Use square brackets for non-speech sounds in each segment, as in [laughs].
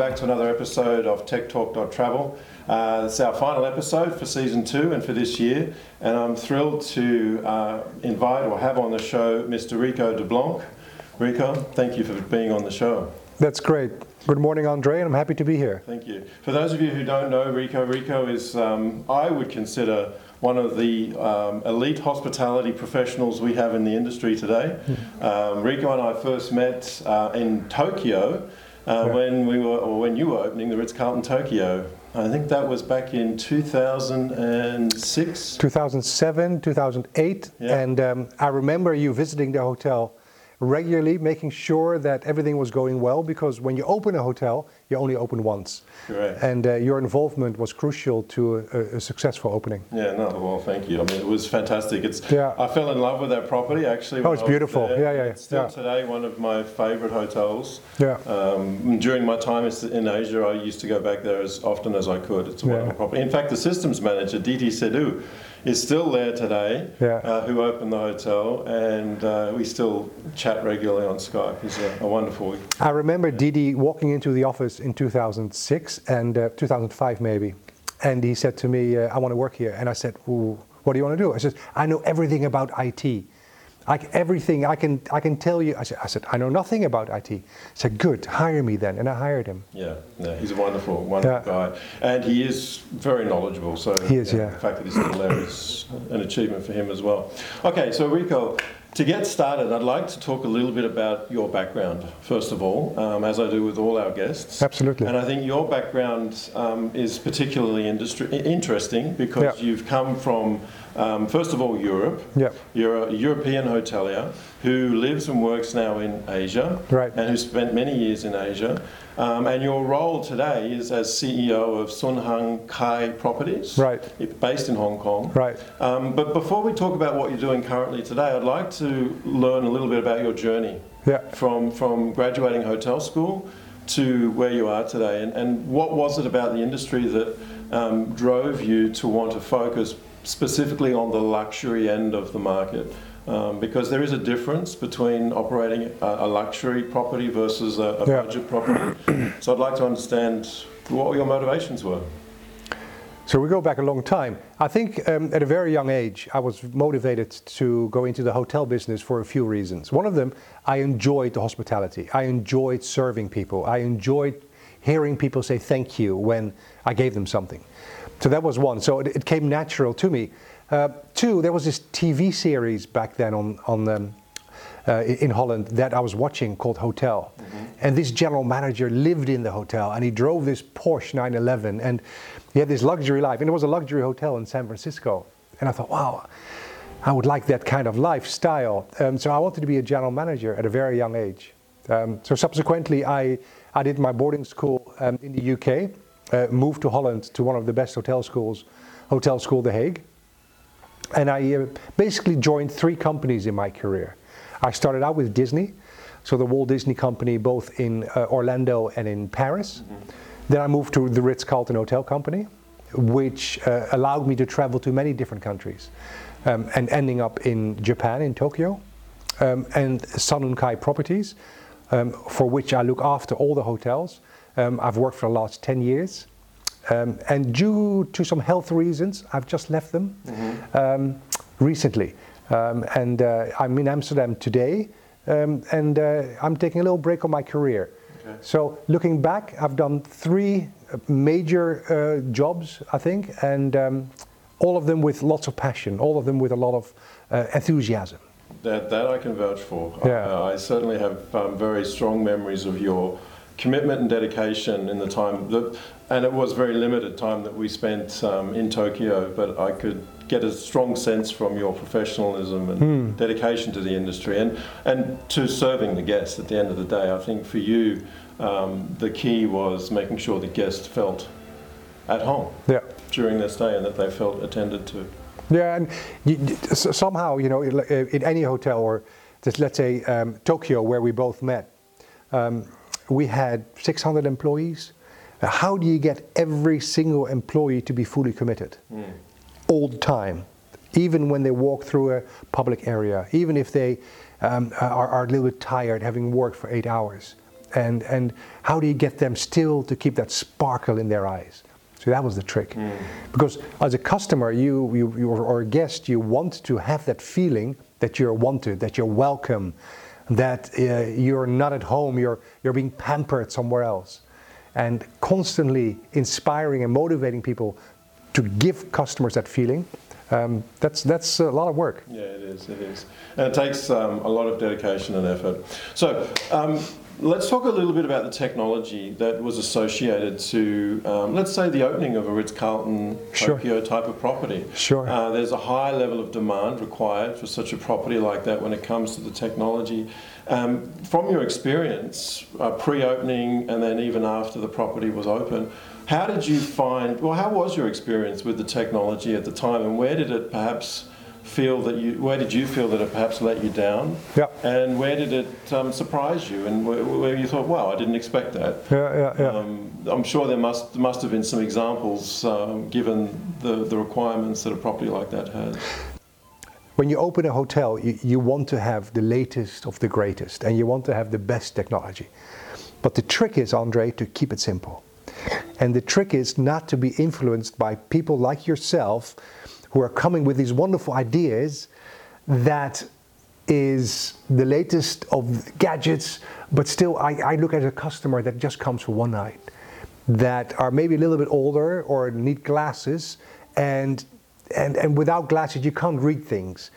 back to another episode of Tech Talk Travel. Uh, it's our final episode for season two and for this year, and I'm thrilled to uh, invite or have on the show Mr. Rico DeBlanc. Ricco, thank you for being on the show. That's great. Good morning, Andre, and I'm happy to be here. Thank you. For those of you who don't know Ricco, Ricco is, um, I would consider one of the um, elite hospitality professionals we have in the industry today. Um, Ricco and I first met uh, in Tokyo uh, Yeah. when we were, or when you were opening the Ritz Carlton Tokyo. I think that was back in 2006. 2007, 2008, Yeah. and um, I remember you visiting the hotel regularly, making sure that everything was going well, because when you open a hotel, you only open once. Correct. And uh, your involvement was crucial to a, a successful opening. Yeah, no, well, thank you. I mean, it was fantastic. It's Yeah. I fell in love with that property actually. Oh, it's was beautiful. there. Yeah, yeah, It's still yeah. today one of my favourite hotels. Yeah. Um, during my time in Asia, I used to go back there as often as I could. It's a Yeah. wonderful property. In fact, the systems manager, Didi Sedu, is still there today, Yeah. uh, who opened the hotel, and uh, we still chat regularly on Skype. He's a, a wonderful. I remember Didi walking into the office in 2006 and uh, 2005 maybe, and he said to me, uh, "I want to work here." And I said, "What do you want to do?" I said, "I know everything about IT. I everything I can I can tell you." I said, "I said I know nothing about IT." He said, "Good, hire me then," and I hired him. Yeah, yeah, he's a wonderful, wonderful Yeah. guy, and he is very knowledgeable. So He is, yeah. The fact that he's still there is an achievement for him as well. Okay, so Ricco, to get started, I'd like to talk a little bit about your background first of all, um, as I do with all our guests. Absolutely. And I think your background um, is particularly industry, interesting because Yeah. you've come from, um, first of all, Europe. Yeah. You're a European hotelier who lives and works now in Asia Right. and who spent many years in Asia. Um, and your role today is as CEO of Sun Hung Kai Properties, Right. based in Hong Kong. Right. Um, but before we talk about what you're doing currently today, I'd like to learn a little bit about your journey Yeah. from, from graduating hotel school to where you are today. And, and what was it about the industry that um, drove you to want to focus specifically on the luxury end of the market? Um, because there is a difference between operating a, a luxury property versus a, a Yeah. budget property. so I'd like to understand what your motivations were. So we go back a long time. I think um, at a very young age, I was motivated to go into the hotel business for a few reasons. One of them, I enjoyed the hospitality. I enjoyed serving people. I enjoyed hearing people say thank you when I gave them something. So that was one. So it, it came natural to me. Uh, two, there was this TV series back then on, on um, uh, in Holland that I was watching called Hotel. And this general manager lived in the hotel and he drove this Porsche 911 and he had this luxury life. And it was a luxury hotel in San Francisco. And I thought, wow, I would like that kind of lifestyle. Um, so I wanted to be a general manager at a very young age. Um, so subsequently, I, I did my boarding school um, in the UK, uh, moved to Holland to one of the best hotel schools, Hotel School The Hague. And I uh, basically joined three companies in my career. I started out with Disney, so the Walt Disney Company, both in uh, Orlando and in Paris. Then I moved to the Ritz Carlton Hotel Company, which uh, allowed me to travel to many different countries, um, and ending up in Japan, in Tokyo, um, and Sun Kai Properties, um, for which I look after all the hotels. Um, I've worked for the last 10 years. Um, and due to some health reasons, I've just left them um, recently. Um, and uh, I'm in Amsterdam today, um, and uh, I'm taking a little break on my career. Okay. So looking back, I've done three uh, major uh, jobs, I think, and um, all of them with lots of passion, all of them with a lot of uh, enthusiasm. That, that I can vouch for. Yeah. Uh, I certainly have um, very strong memories of your commitment and dedication in the time that, and it was very limited time that we spent um, in Tokyo, but I could get a strong sense from your professionalism and Hmm. dedication to the industry and, and to serving the guests at the end of the day. I think for you, um, the key was making sure the guests felt at home Yeah. during their stay and that they felt attended to. Yeah, and you, you- somehow, you know, in, in any hotel or just let's say um, Tokyo, where we both met, um, we had 600 employees. How do you get every single employee to be fully committed all the time? even when they walk through a public area, even if they um, are, are a little bit tired having worked for eight hours. And, and how do you get them still to keep that sparkle in their eyes? So that was the trick. Because as a customer, you, you, you or a guest, you want to have that feeling that you're wanted, that you're welcome, that uh, you're not at home, you're, you're being pampered somewhere else. And constantly inspiring and motivating people to give customers that feeling, um, that's, that's a lot of work. Yeah, it is, it is. And it takes um, a lot of dedication and effort. So, um, let's talk a little bit about the technology that was associated to, um, let's say, the opening of a Ritz Carlton Sure. Tokyo type of property. Sure. Uh, there's a high level of demand required for such a property like that when it comes to the technology. Um, from your experience, uh, pre opening and then even after the property was open, how did you find, well, how was your experience with the technology at the time and where did it perhaps feel that you, where did you feel that it perhaps let you down? Yeah. And where did it um, surprise you and where, where you thought, wow, I didn't expect that? Yeah, yeah, yeah. Um, I'm sure there must, must have been some examples um, given the, the requirements that a property like that has. when you open a hotel, you, you want to have the latest of the greatest and you want to have the best technology. But the trick is, Andre, to keep it simple. And the trick is not to be influenced by people like yourself who are coming with these wonderful ideas that is the latest of gadgets, but still, I, I look at a customer that just comes for one night, that are maybe a little bit older or need glasses, and, and, and without glasses, you can't read things.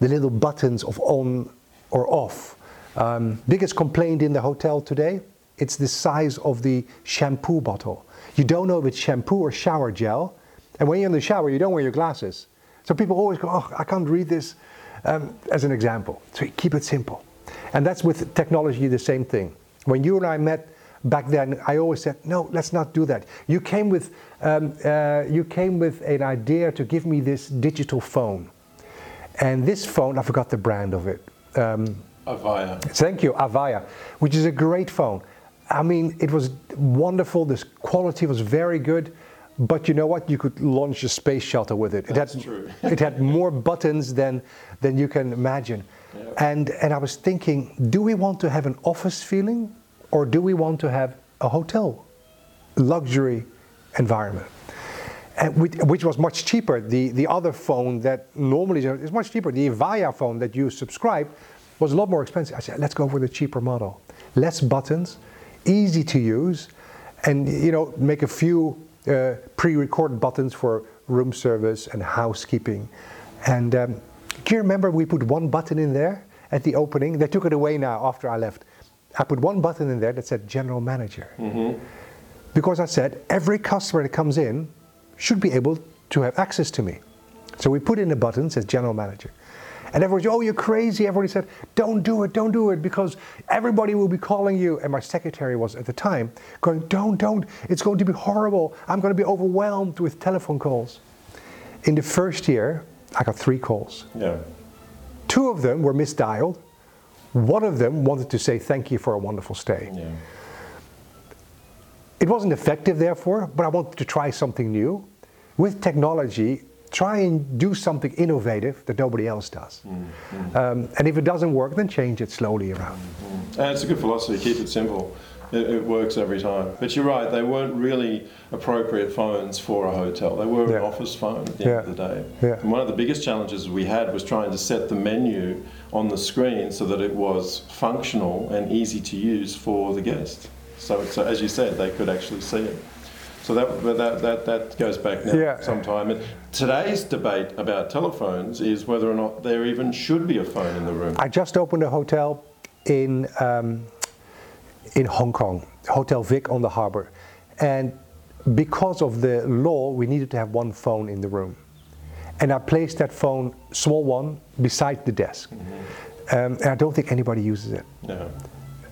The little buttons of on or off. Um, biggest complaint in the hotel today it's the size of the shampoo bottle. You don't know if it's shampoo or shower gel. And when you're in the shower, you don't wear your glasses. So people always go, oh, I can't read this, um, as an example. So keep it simple. And that's with technology the same thing. When you and I met back then, I always said, no, let's not do that. You came with, um, uh, you came with an idea to give me this digital phone. And this phone, I forgot the brand of it. Um, Avaya. Thank you, Avaya, which is a great phone. I mean, it was wonderful. This quality was very good. But you know what? You could launch a space shuttle with it. It had, true. it had [laughs] more buttons than, than you can imagine. And, and I was thinking, do we want to have an office feeling or do we want to have a hotel luxury environment? And which, which was much cheaper. The, the other phone that normally is much cheaper, the Avaya phone that you subscribe, was a lot more expensive. I said, let's go for the cheaper model. Less buttons, easy to use, and you know, make a few uh, pre-recorded buttons for room service and housekeeping. And um, do you remember we put one button in there at the opening? They took it away now after I left. I put one button in there that said General Manager. Because I said every customer that comes in should be able to have access to me. So we put in a button that says General Manager. And everybody, oh, you're crazy. Everybody said, don't do it, don't do it, because everybody will be calling you. And my secretary was at the time going, don't, don't, it's going to be horrible. I'm going to be overwhelmed with telephone calls. In the first year, I got three calls. Yeah. Two of them were misdialed. One of them wanted to say thank you for a wonderful stay. Yeah. It wasn't effective, therefore, but I wanted to try something new. With technology, try and do something innovative that nobody else does. Mm, mm. Um, and if it doesn't work, then change it slowly around. And it's a good philosophy. Keep it simple. It, it works every time. But you're right. They weren't really appropriate phones for a hotel. They were Yeah. an office phone at the Yeah. end of the day. Yeah. And one of the biggest challenges we had was trying to set the menu on the screen so that it was functional and easy to use for the guest. So, so as you said, they could actually see it. So that, that, that, that goes back now Yeah. some time. And today's debate about telephones is whether or not there even should be a phone in the room. I just opened a hotel in, um, in Hong Kong, Hotel Vic on the harbor. And because of the law, we needed to have one phone in the room. And I placed that phone, small one, beside the desk. Um, and I don't think anybody uses it. No.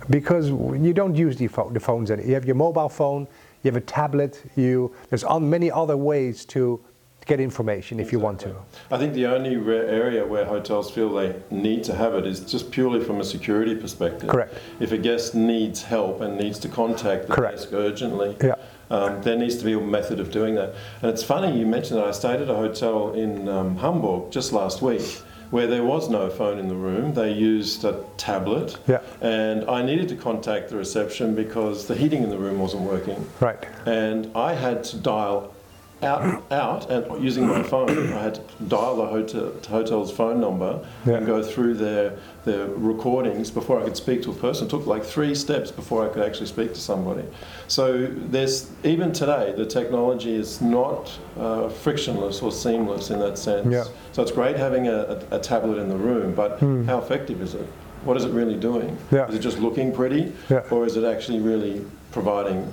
because you don't use the, the phones any. You have your mobile phone, you have a tablet. You there's on many other ways to get information if you want to. I think the only rare area where hotels feel they need to have it is just purely from a security perspective. Correct. If a guest needs help and needs to contact the Correct. desk urgently, Yeah. Um, there needs to be a method of doing that. And it's funny you mentioned that I stayed at a hotel in um, Hamburg just last week where there was no phone in the room. They used a tablet. Yeah. And I needed to contact the reception because the heating in the room wasn't working. Right. And I had to dial out, out and using my phone, I had to dial the hotel, hotel's phone number Yeah. and go through their, their recordings before I could speak to a person. It took like three steps before I could actually speak to somebody. So there's even today the technology is not uh, frictionless or seamless in that sense. Yeah. So it's great having a, a, a tablet in the room, but how effective is it? What is it really doing? Yeah. Is it just looking pretty, Yeah. or is it actually really providing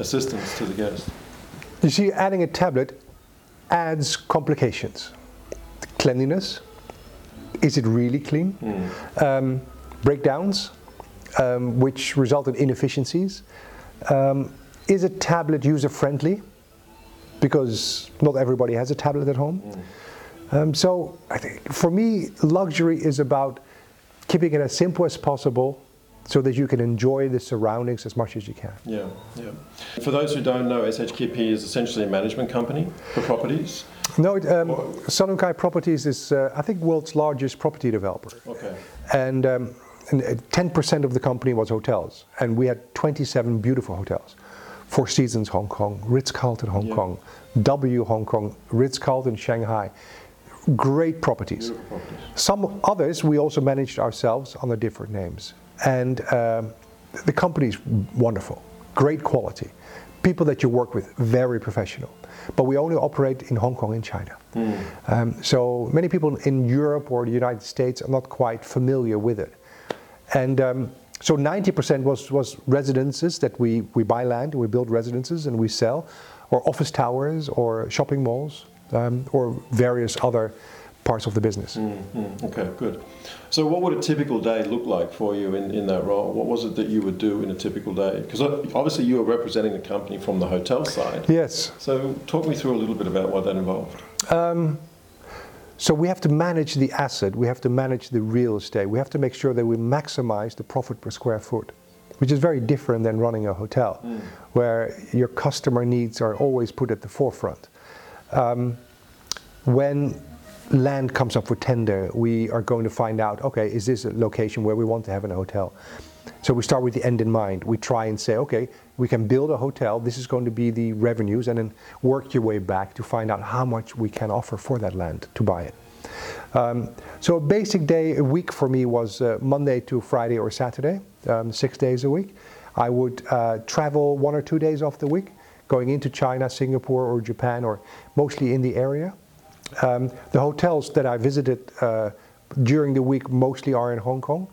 assistance to the guest? You see, adding a tablet adds complications. Cleanliness. Is it really clean? Um, breakdowns, um, which result in inefficiencies. Um, is a tablet user friendly? Because not everybody has a tablet at home. Um, so I think for me, luxury is about keeping it as simple as possible so that you can enjoy the surroundings as much as you can. Yeah, yeah. For those who don't know, SHKP is essentially a management company for properties. No, it, um, Properties is, uh, I think, world's largest property developer. Okay. And, um, and uh, 10% of the company was hotels. And we had 27 beautiful hotels. Four Seasons Hong Kong, Ritz-Carlton Hong Yeah. Kong, W Hong Kong, Ritz-Carlton Shanghai. Great properties. Properties. Some others we also managed ourselves under different names. And um, the company is wonderful, great quality. People that you work with, very professional. But we only operate in Hong Kong and China. Um, so many people in Europe or the United States are not quite familiar with it. And um, so 90% was, was residences that we, we buy land, we build residences and we sell, or office towers, or shopping malls, um, or various other parts of the business. Mm, okay, good. So, what would a typical day look like for you in, in that role? What was it that you would do in a typical day? Because obviously you were representing the company from the hotel side. Yes. So, talk me through a little bit about what that involved. So we have to manage the asset, we have to manage the real estate, we have to make sure that we maximize the profit per square foot, which is very different than running a hotel, where your customer needs are always put at the forefront. Um, when land comes up for tender, we are going to find out okay, is this a location where we want to have a hotel? So we start with the end in mind. We try and say, okay, we can build a hotel, this is going to be the revenues, and then work your way back to find out how much we can offer for that land to buy it. Um, so a basic day a week for me was uh, Monday to Friday or Saturday, um, six days a week. I would uh, travel one or two days off the week, going into China, Singapore, or Japan, or mostly in the area. Um, the hotels that I visited uh, during the week mostly are in Hong Kong,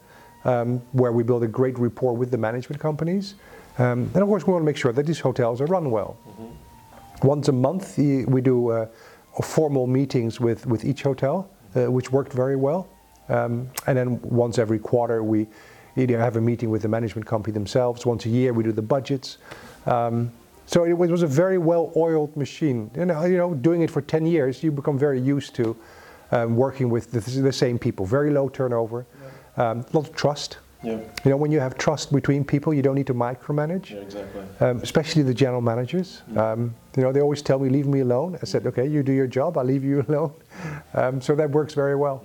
um, where we build a great rapport with the management companies. Um, and of course, we want to make sure that these hotels are run well. Once a month, we do uh, formal meetings with, with each hotel, uh, which worked very well. Um, and then once every quarter, we either have a meeting with the management company themselves. Once a year, we do the budgets. Um, so it was, was a very well-oiled machine. You know, you know, doing it for 10 years, you become very used to um, working with the, the same people. Very low turnover, um, a lot of trust. Yeah, You know, when you have trust between people, you don't need to micromanage yeah, exactly. um, especially the general managers. Um, you know, they always tell me, "Leave me alone." I said, "Okay, you do your job. I'll leave you [laughs] alone." Um, so that works very well.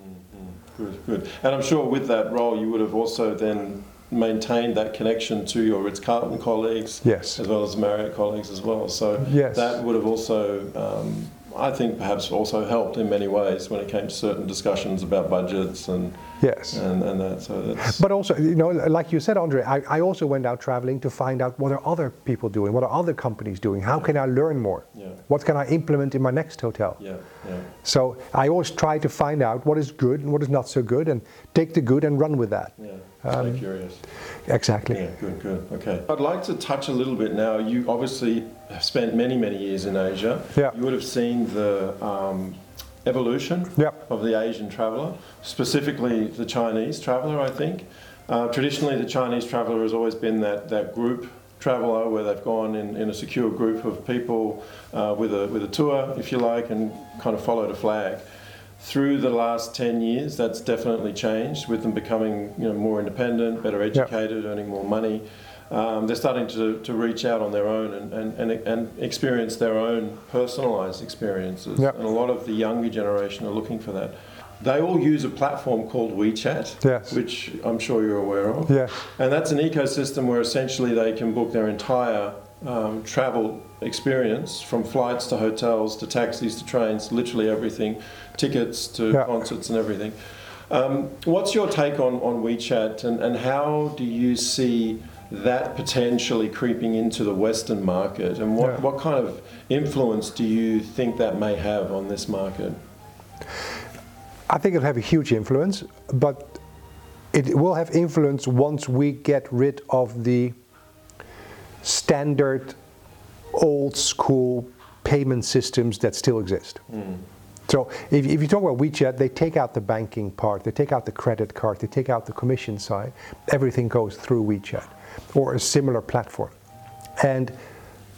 Good, good. And I'm sure with that role, you would have also then maintained that connection to your Ritz Carlton colleagues, Yes. as well as Marriott colleagues as well. So Yes. that would have also, um, I think, perhaps also helped in many ways when it came to certain discussions about budgets and Yes. and, and that. So that's But also, you know, like you said, Andre, I, I also went out traveling to find out what are other people doing, what are other companies doing, how can I learn more, Yeah. what can I implement in my next hotel. yeah, yeah. So I always try to find out what is good and what is not so good, and take the good and run with that. Yeah, Um, very curious. Exactly. Yeah, good, good. Okay. I'd like to touch a little bit now. You obviously have spent many, many years in Asia. Yeah. You would have seen the um, evolution of the Asian traveller, specifically the Chinese traveller, I think. Uh, traditionally, the Chinese traveller has always been that, that group traveller where they've gone in, in a secure group of people uh, with, a, with a tour, if you like, and kind of followed a flag. Through the last 10 years, that's definitely changed with them becoming you know, more independent, better educated, earning more money. um, they're starting to, to reach out on their own and, and, and, and experience their own personalized experiences. Yep. And a lot of the younger generation are looking for that. They all use a platform called WeChat, Yes. which I'm sure you're aware of. Yeah. And that's an ecosystem where essentially they can book their entire um, travel experience from flights to hotels to taxis to trains, literally everything, tickets to Yeah. concerts and everything. Um, what's your take on, on WeChat and, and how do you see that potentially creeping into the Western market? And what, Yeah. what kind of influence do you think that may have on this market? I think it'll have a huge influence, but it will have influence once we get rid of the standard old school payment systems that still exist. Hmm. So if, if you talk about WeChat, they take out the banking part, they take out the credit card, they take out the commission side. Everything goes through WeChat or a similar platform. And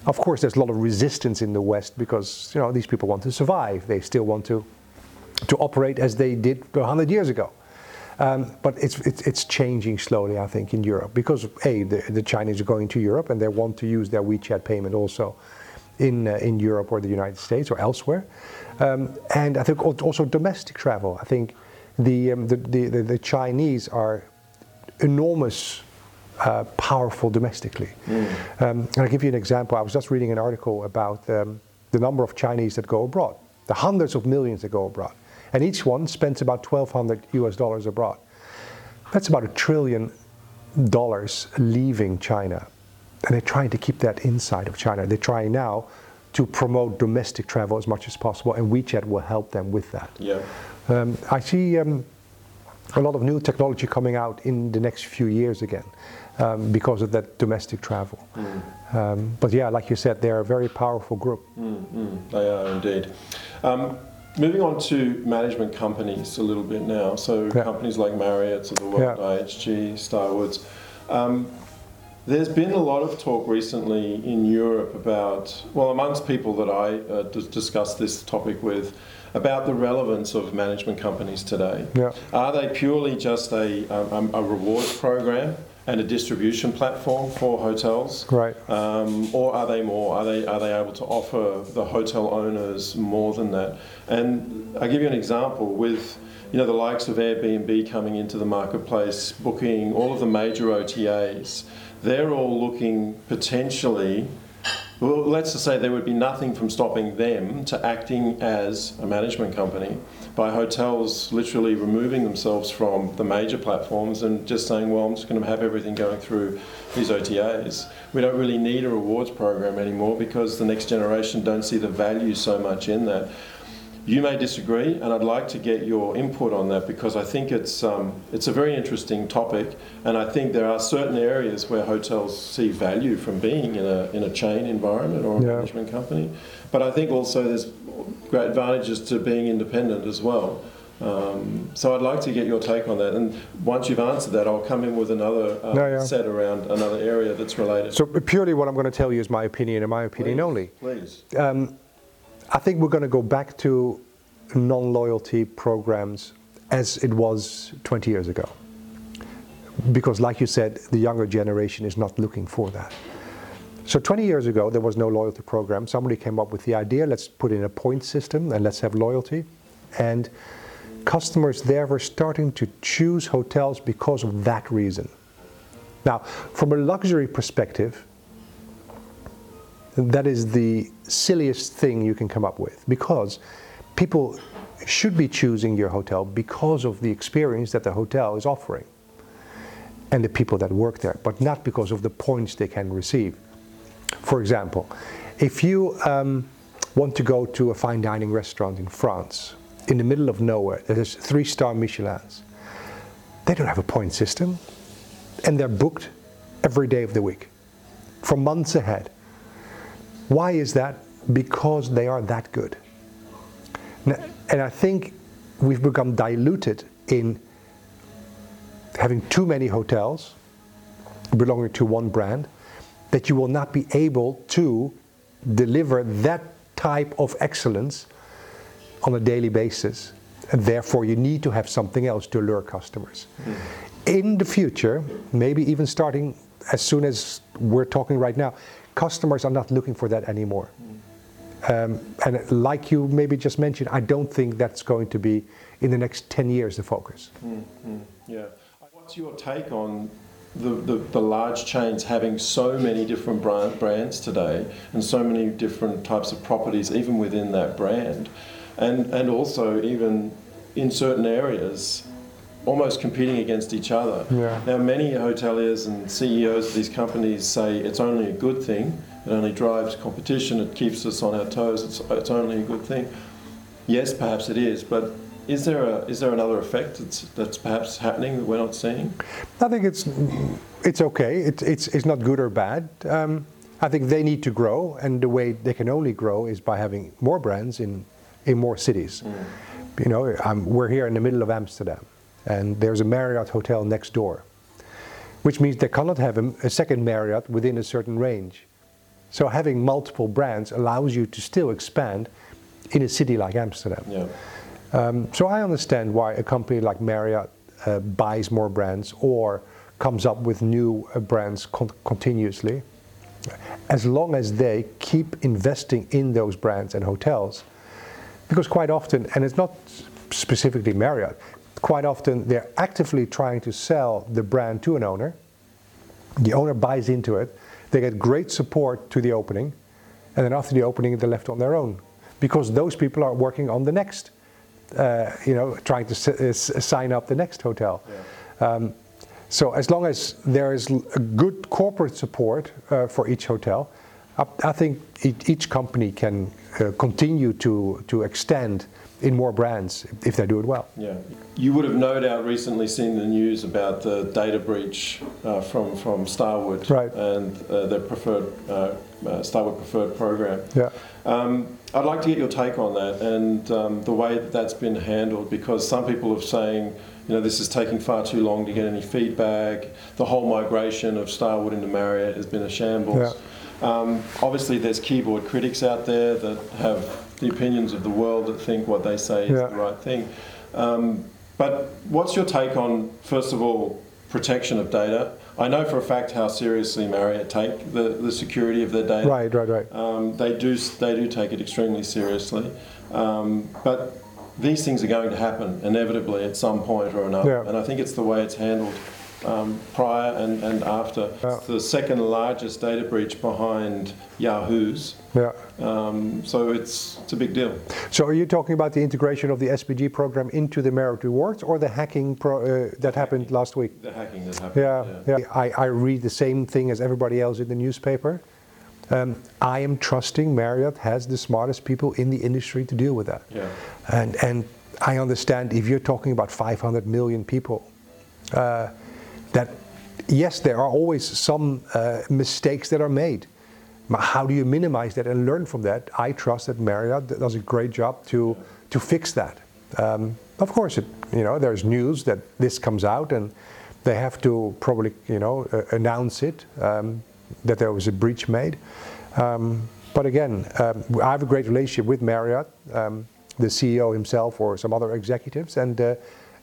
of course, there's a lot of resistance in the West because you know these people want to survive. They still want to to operate as they did 100 years ago. Um, but it's, it's, it's changing slowly, I think, in Europe because a the, the Chinese are going to Europe and they want to use their WeChat payment also in uh, in Europe or the United States or elsewhere. Um, and I think also domestic travel. I think the um, the, the, the, Chinese are enormous. Uh, powerful domestically. Um, and I'll give you an example. I was just reading an article about um, the number of Chinese that go abroad, the hundreds of millions that go abroad. And each one spends about 1,200 US dollars abroad. That's about a trillion dollars leaving China. And they're trying to keep that inside of China. They're trying now to promote domestic travel as much as possible, and WeChat will help them with that. Yeah. Um, I see um, a lot of new technology coming out in the next few years again um, because of that domestic travel. Um, but yeah, like you said, they're a very powerful group. Mm, they are indeed. Moving on to management companies a little bit now. So Yeah. companies like Marriott of the world, Yeah. IHG, Starwoods. Um, there's been a lot of talk recently in Europe about, well, amongst people that I uh, dis- discussed this topic with, about the relevance of management companies today. Yeah. Are they purely just a, um, a rewards program and a distribution platform for hotels? Right. Um, or are they more? Are they are they able to offer the hotel owners more than that? And I'll give you an example with you know the likes of Airbnb coming into the marketplace, booking all of the major OTAs. They're all looking potentially. Well, let's just say there would be nothing from stopping them to acting as a management company by hotels literally removing themselves from the major platforms and just saying, well, I'm just going to have everything going through these OTAs. We don't really need a rewards program anymore because the next generation don't see the value so much in that. You may disagree, and I'd like to get your input on that because I think it's um, it's a very interesting topic, and I think there are certain areas where hotels see value from being in a in a chain environment or a Yeah. management company, but I think also there's great advantages to being independent as well. Um, so I'd like to get your take on that, and once you've answered that, I'll come in with another uh, Yeah, yeah. set around another area that's related. So purely what I'm going to tell you is my opinion and my opinion Please, only. Please. I think we're going to go back to non-loyalty programs as it was 20 years ago. Because like you said, the younger generation is not looking for that. So 20 years ago, there was no loyalty program. Somebody came up with the idea, let's put in a point system and let's have loyalty. And customers there were starting to choose hotels because of that reason. Now, from a luxury perspective, that is the silliest thing you can come up with because people should be choosing your hotel because of the experience that the hotel is offering and the people that work there, but not because of the points they can receive. For example, if you um, want to go to a fine dining restaurant in France, in the middle of nowhere, has three star Michelin's, they don't have a point system and they're booked every day of the week for months ahead. Why is that? Because they are that good. And I think we've become diluted in having too many hotels belonging to one brand that you will not be able to deliver that type of excellence on a daily basis. And therefore, you need to have something else to lure customers. Hmm. In the future, maybe even starting as soon as we're talking right now, customers are not looking for that anymore. Um, and like you maybe just mentioned, I don't think that's going to be in the next 10 years the focus. Mm, yeah. What's your take on the, the, the, large chains having so many different brand, brands today and so many different types of properties even within that brand and, and also even in certain areas almost competing against each other. Yeah. Now many hoteliers and CEOs of these companies say it's only a good thing, it only drives competition, it keeps us on our toes, it's, it's only a good thing. Yes, perhaps it is, but is there a is there another effect that's, that's perhaps happening that we're not seeing? I think it's it's okay. It, it's it's not good or bad. Um, I think they need to grow, and the way they can only grow is by having more brands in in more cities. Mm. You know, I'm, we're here in the middle of Amsterdam, and there's a Marriott hotel next door, which means they cannot have a, a second Marriott within a certain range. So having multiple brands allows you to still expand in a city like Amsterdam. Yeah. Um, so I understand why a company like Marriott uh, buys more brands or comes up with new uh, brands con- continuously. As long as they keep investing in those brands and hotels, because quite often, and it's not specifically Marriott, quite often they're actively trying to sell the brand to an owner. The owner buys into it, they get great support to the opening, and then after the opening, they're left on their own because those people are working on the next uh, you know, trying to s- uh, sign up the next hotel. Yeah. Um, so as long as there is a good corporate support uh, for each hotel, I, I think each company can uh, continue to, to extend in more brands if they do it well. Yeah, you would have no doubt recently seen the news about the data breach uh, from from Starwood right. and uh, their preferred uh, uh Starwood preferred program. Yeah. Um, I'd like to get your take on that and um, the way that that's been handled because some people are saying, you know, this is taking far too long to get any feedback. The whole migration of Starwood into Marriott has been a shambles. Yeah. Um, obviously, there's keyboard critics out there that have the opinions of the world that think what they say is yeah. the right thing. Um, but what's your take on, first of all, protection of data? I know for a fact how seriously Marriott take the, the security of their data. Right, right, right. Um, they do they do take it extremely seriously, um, but these things are going to happen inevitably at some point or another. Yeah. And I think it's the way it's handled um, prior and, and after. Yeah. It's the second largest data breach behind Yahoo's. Yeah. Um, so it's, it's a big deal. So are you talking about the integration of the SPG program into the Marriott Rewards or the hacking pro, uh, that happened last week? The hacking that happened. Yeah, yeah. yeah. I, I read the same thing as everybody else in the newspaper. Um, I am trusting Marriott has the smartest people in the industry to deal with that. Yeah. And, and I understand if you're talking about 500 million people, uh, that yes, there are always some uh, mistakes that are made. But how do you minimize that and learn from that? I trust that Marriott does a great job to, to fix that. Um, of course, it, you know, there's news that this comes out and they have to probably, you know, uh, announce it, um, that there was a breach made. Um, but again, um, I have a great relationship with Marriott, um, the CEO himself or some other executives, and uh,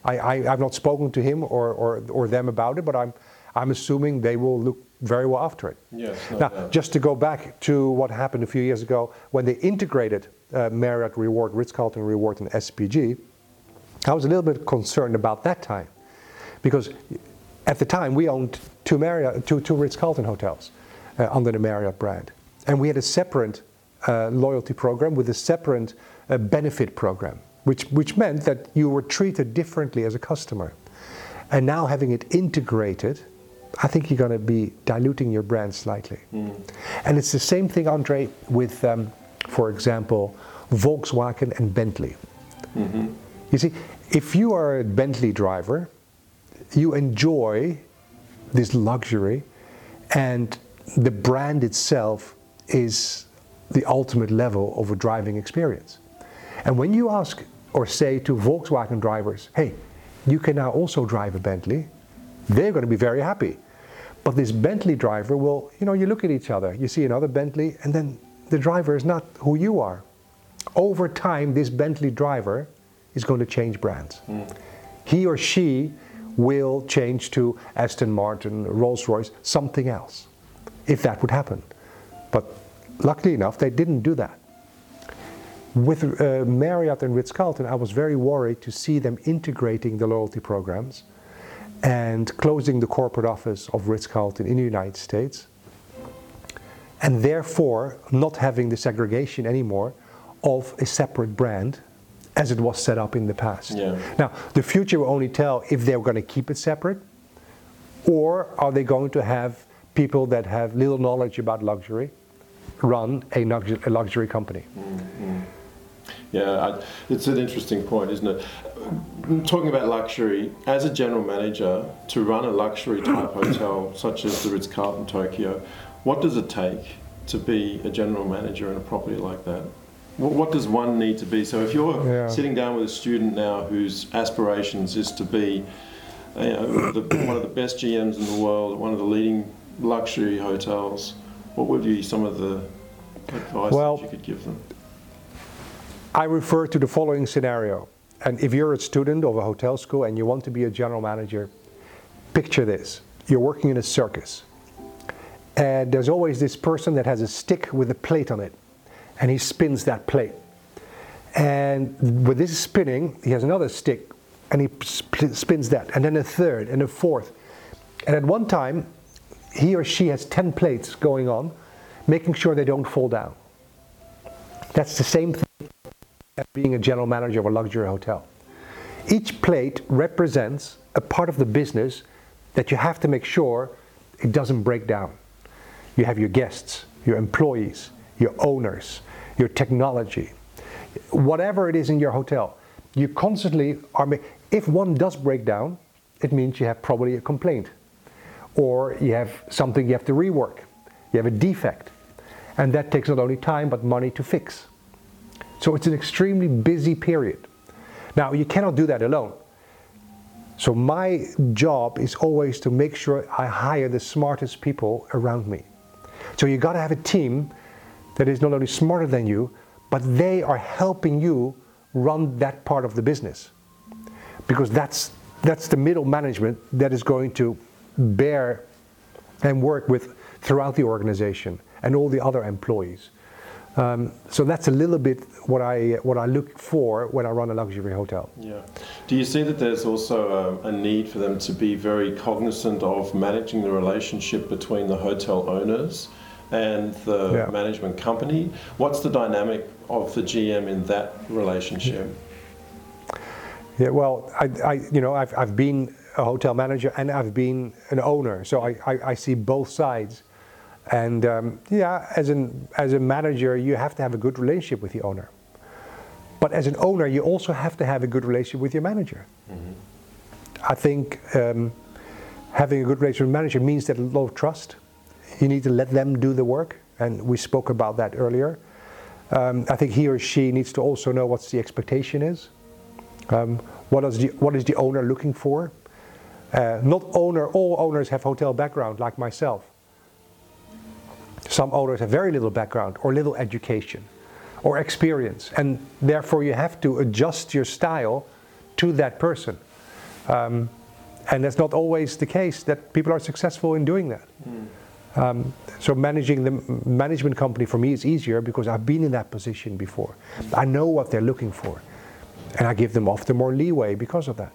I, I, have not spoken to him or, or, or them about it, but I'm, I'm assuming they will look very well after it. Yes, no now, doubt. just to go back to what happened a few years ago when they integrated uh, Marriott Reward, Ritz-Carlton Reward, and SPG, I was a little bit concerned about that time because at the time we owned two, Marriott, two, two Ritz-Carlton hotels uh, under the Marriott brand, and we had a separate uh, loyalty program with a separate uh, benefit program, which, which meant that you were treated differently as a customer. And now having it integrated, I think you're going to be diluting your brand slightly. Mm. And it's the same thing, Andre, with, um, for example, Volkswagen and Bentley. Mm-hmm. You see, if you are a Bentley driver, you enjoy this luxury, and the brand itself is the ultimate level of a driving experience. And when you ask or say to Volkswagen drivers, hey, you can now also drive a Bentley, they're going to be very happy. But this Bentley driver will, you know, you look at each other, you see another Bentley, and then the driver is not who you are. Over time, this Bentley driver is going to change brands. Mm. He or she will change to Aston Martin, Rolls Royce, something else, if that would happen. But luckily enough, they didn't do that. With uh, Marriott and Ritz Carlton, I was very worried to see them integrating the loyalty programs and closing the corporate office of Ritz Carlton in the United States, and therefore not having the segregation anymore of a separate brand as it was set up in the past. Yeah. Now, the future will only tell if they're going to keep it separate or are they going to have people that have little knowledge about luxury run a luxury, a luxury company. Yeah, I, it's an interesting point, isn't it? Talking about luxury, as a general manager, to run a luxury type [coughs] hotel such as the Ritz Carlton Tokyo, what does it take to be a general manager in a property like that? What, what does one need to be? So, if you're Yeah. sitting down with a student now whose aspirations is to be you know, the, one of the best GMs in the world, one of the leading luxury hotels, what would be some of the advice Well- that you could give them? I refer to the following scenario. And if you're a student of a hotel school and you want to be a general manager, picture this. You're working in a circus. And there's always this person that has a stick with a plate on it. And he spins that plate. And with this spinning, he has another stick and he sp- spins that. And then a third and a fourth. And at one time, he or she has 10 plates going on, making sure they don't fall down. That's the same thing being a general manager of a luxury hotel. Each plate represents a part of the business that you have to make sure it doesn't break down. You have your guests, your employees, your owners, your technology, whatever it is in your hotel. You constantly are. If one does break down, it means you have probably a complaint, or you have something you have to rework. You have a defect, and that takes not only time but money to fix. So it's an extremely busy period. Now, you cannot do that alone. So, my job is always to make sure I hire the smartest people around me. So, you got to have a team that is not only smarter than you, but they are helping you run that part of the business. Because that's, that's the middle management that is going to bear and work with throughout the organization and all the other employees. Um, so that's a little bit what I what I look for when I run a luxury hotel. Yeah. Do you see that there's also a, a need for them to be very cognizant of managing the relationship between the hotel owners and the Yeah. management company? What's the dynamic of the GM in that relationship? Yeah, well, I, I you know I've, I've been a hotel manager and I've been an owner, so I, I, I see both sides. And um, yeah, as an as a manager, you have to have a good relationship with the owner. But as an owner, you also have to have a good relationship with your manager. I think um, having a good relationship with manager means that a lot of trust. You need to let them do the work, and we spoke about that earlier. Um, I think he or she needs to also know what the expectation is. Um, what, is the, what is the owner looking for? Uh, not owner, all owners have hotel background like myself. Some owners have very little background or little education or experience, and therefore you have to adjust your style to that person. Um, and that's not always the case that people are successful in doing that. Um, so managing the management company for me is easier because I've been in that position before. I know what they're looking for, and I give them often more leeway because of that.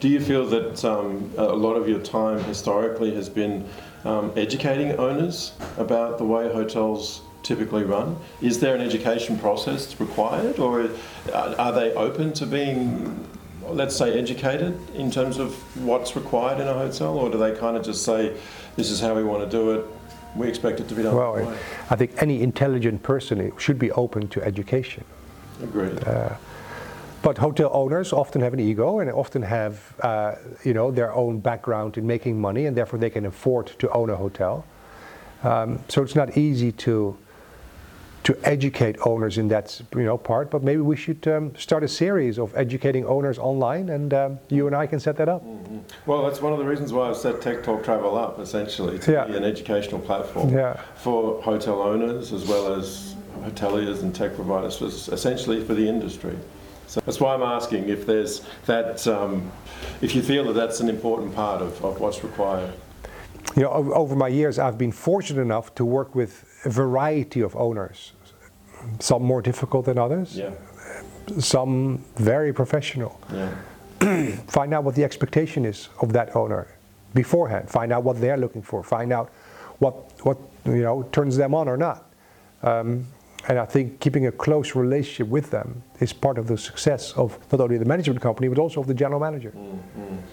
Do you feel that um, a lot of your time historically has been um, educating owners about the way hotels typically run? Is there an education process required, or are are they open to being, let's say, educated in terms of what's required in a hotel, or do they kind of just say, "This is how we want to do it. We expect it to be done." Well. I think any intelligent person should be open to education. Agreed. But hotel owners often have an ego and often have, uh, you know, their own background in making money, and therefore they can afford to own a hotel. Um, so it's not easy to to educate owners in that, you know, part. But maybe we should um, start a series of educating owners online, and um, you and I can set that up. Well, that's one of the reasons why I've set Tech Talk Travel up, essentially, to Yeah. be an educational platform Yeah. for hotel owners as well as hoteliers and tech providers, essentially for the industry. So that's why I'm asking if there's that, um, if you feel that that's an important part of, of what's required. You know, over my years, I've been fortunate enough to work with a variety of owners. Some more difficult than others, Yeah, some very professional. yeah, [clears throat] Find out what the expectation is of that owner beforehand. Find out what they're looking for. Find out what what you know turns them on or not. Um, and I think keeping a close relationship with them is part of the success of not only the management company but also of the general manager.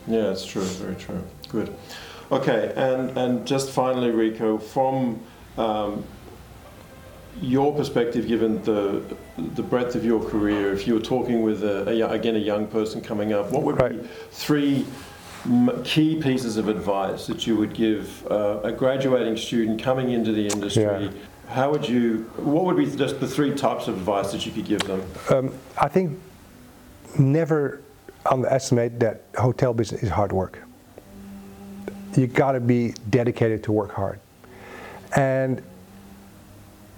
yeah, it's true, very true. Good. Okay, and, and just finally, Ricco, from um, your perspective, given the, the breadth of your career, if you were talking with, a, a, again, a young person coming up, what would be three key pieces of advice that you would give uh, a graduating student coming into the industry? Yeah. How would you, what would be just the three types of advice that you could give them? Um, I think never underestimate that hotel business is hard work. You got to be dedicated to work hard, and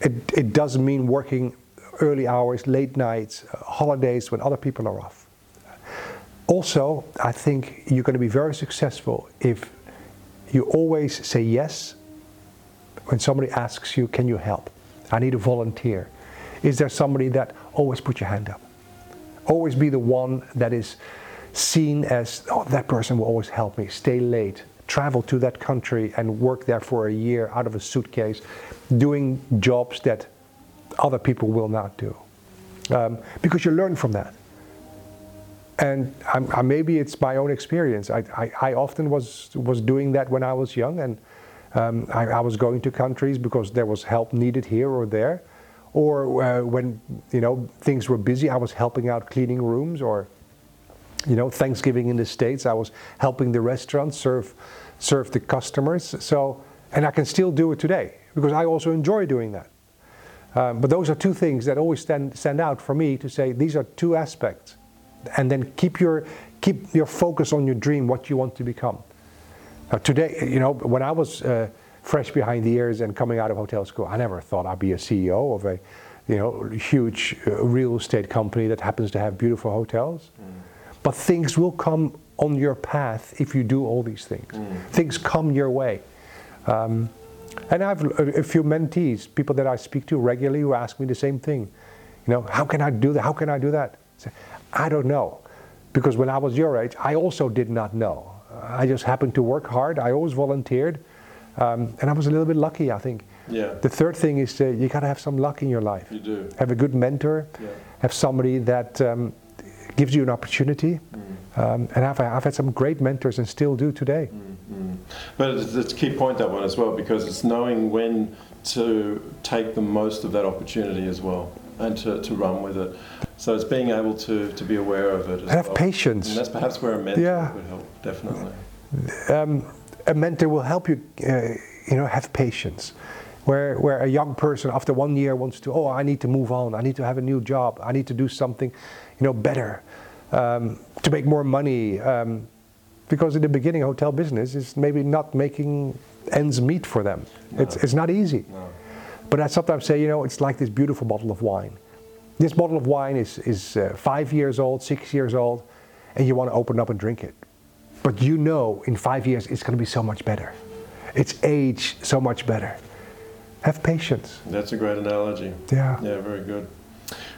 it, it doesn't mean working early hours, late nights, holidays when other people are off. Also, I think you're going to be very successful if you always say yes when somebody asks you, Can you help? I need a volunteer. Is there somebody that always put your hand up? Always be the one that is seen as, Oh, that person will always help me. Stay late. Travel to that country and work there for a year out of a suitcase, doing jobs that other people will not do. Um, because you learn from that. And I'm, I, maybe it's my own experience. I, I, I often was, was doing that when I was young, and um, I, I was going to countries because there was help needed here or there. Or uh, when you know things were busy, I was helping out cleaning rooms. Or you know, Thanksgiving in the States, I was helping the restaurants serve serve the customers. So, and I can still do it today because I also enjoy doing that. Um, but those are two things that always stand, stand out for me to say these are two aspects. And then keep your, keep your focus on your dream, what you want to become. Now, today, you know, when I was uh, fresh behind the ears and coming out of hotel school, I never thought I'd be a CEO of a you know, huge uh, real estate company that happens to have beautiful hotels. But things will come on your path if you do all these things. Things come your way. Um, and I have a, a few mentees, people that I speak to regularly, who ask me the same thing. You know, how can I do that? How can I do that? I, say, I don't know, because when I was your age, I also did not know. I just happened to work hard. I always volunteered, um, and I was a little bit lucky, I think. Yeah. The third thing is uh, you got to have some luck in your life. You do. Have a good mentor. Yeah. Have somebody that um, gives you an opportunity. Um, and I've, I've had some great mentors and still do today. But it's, it's a key point that one as well because it's knowing when to take the most of that opportunity as well and to, to run with it. So it's being able to, to be aware of it. As Have well. patience. And that's perhaps where a mentor Yeah. would help. Definitely. um, a mentor will help you, uh, you know, have patience. Where, where a young person after one year wants to, oh, I need to move on, I need to have a new job, I need to do something, you know, better, um, to make more money. Um, because in the beginning, hotel business is maybe not making ends meet for them. It's, it's not easy. No. But I sometimes say, you know, it's like this beautiful bottle of wine. This bottle of wine is, is uh, five years old, six years old, and you want to open it up and drink it. But you know in five years it's going to be so much better. It's age so much better. Have patience. That's a great analogy. Yeah. Yeah, very good.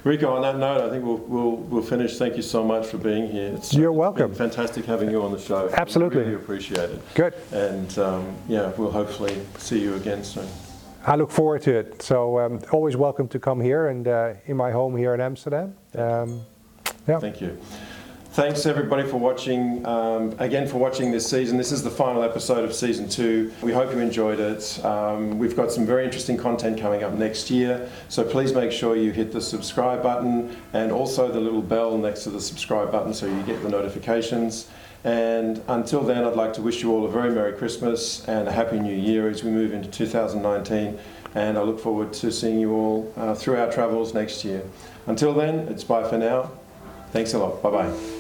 Ricco, on that note, I think we'll, we'll, we'll finish. Thank you so much for being here. It's, You're it's welcome. been fantastic having you on the show. Absolutely. Really appreciate it. Good. And um, yeah, we'll hopefully see you again soon. I look forward to it. So um, always welcome to come here and uh, in my home here in Amsterdam. Um, yeah. Thank you. Thanks everybody for watching. Um, again, for watching this season. This is the final episode of season two. We hope you enjoyed it. Um, we've got some very interesting content coming up next year. So please make sure you hit the subscribe button and also the little bell next to the subscribe button so you get the notifications. And until then, I'd like to wish you all a very Merry Christmas and a Happy New Year as we move into 2019. And I look forward to seeing you all uh, through our travels next year. Until then, it's bye for now. Thanks a lot. Bye bye.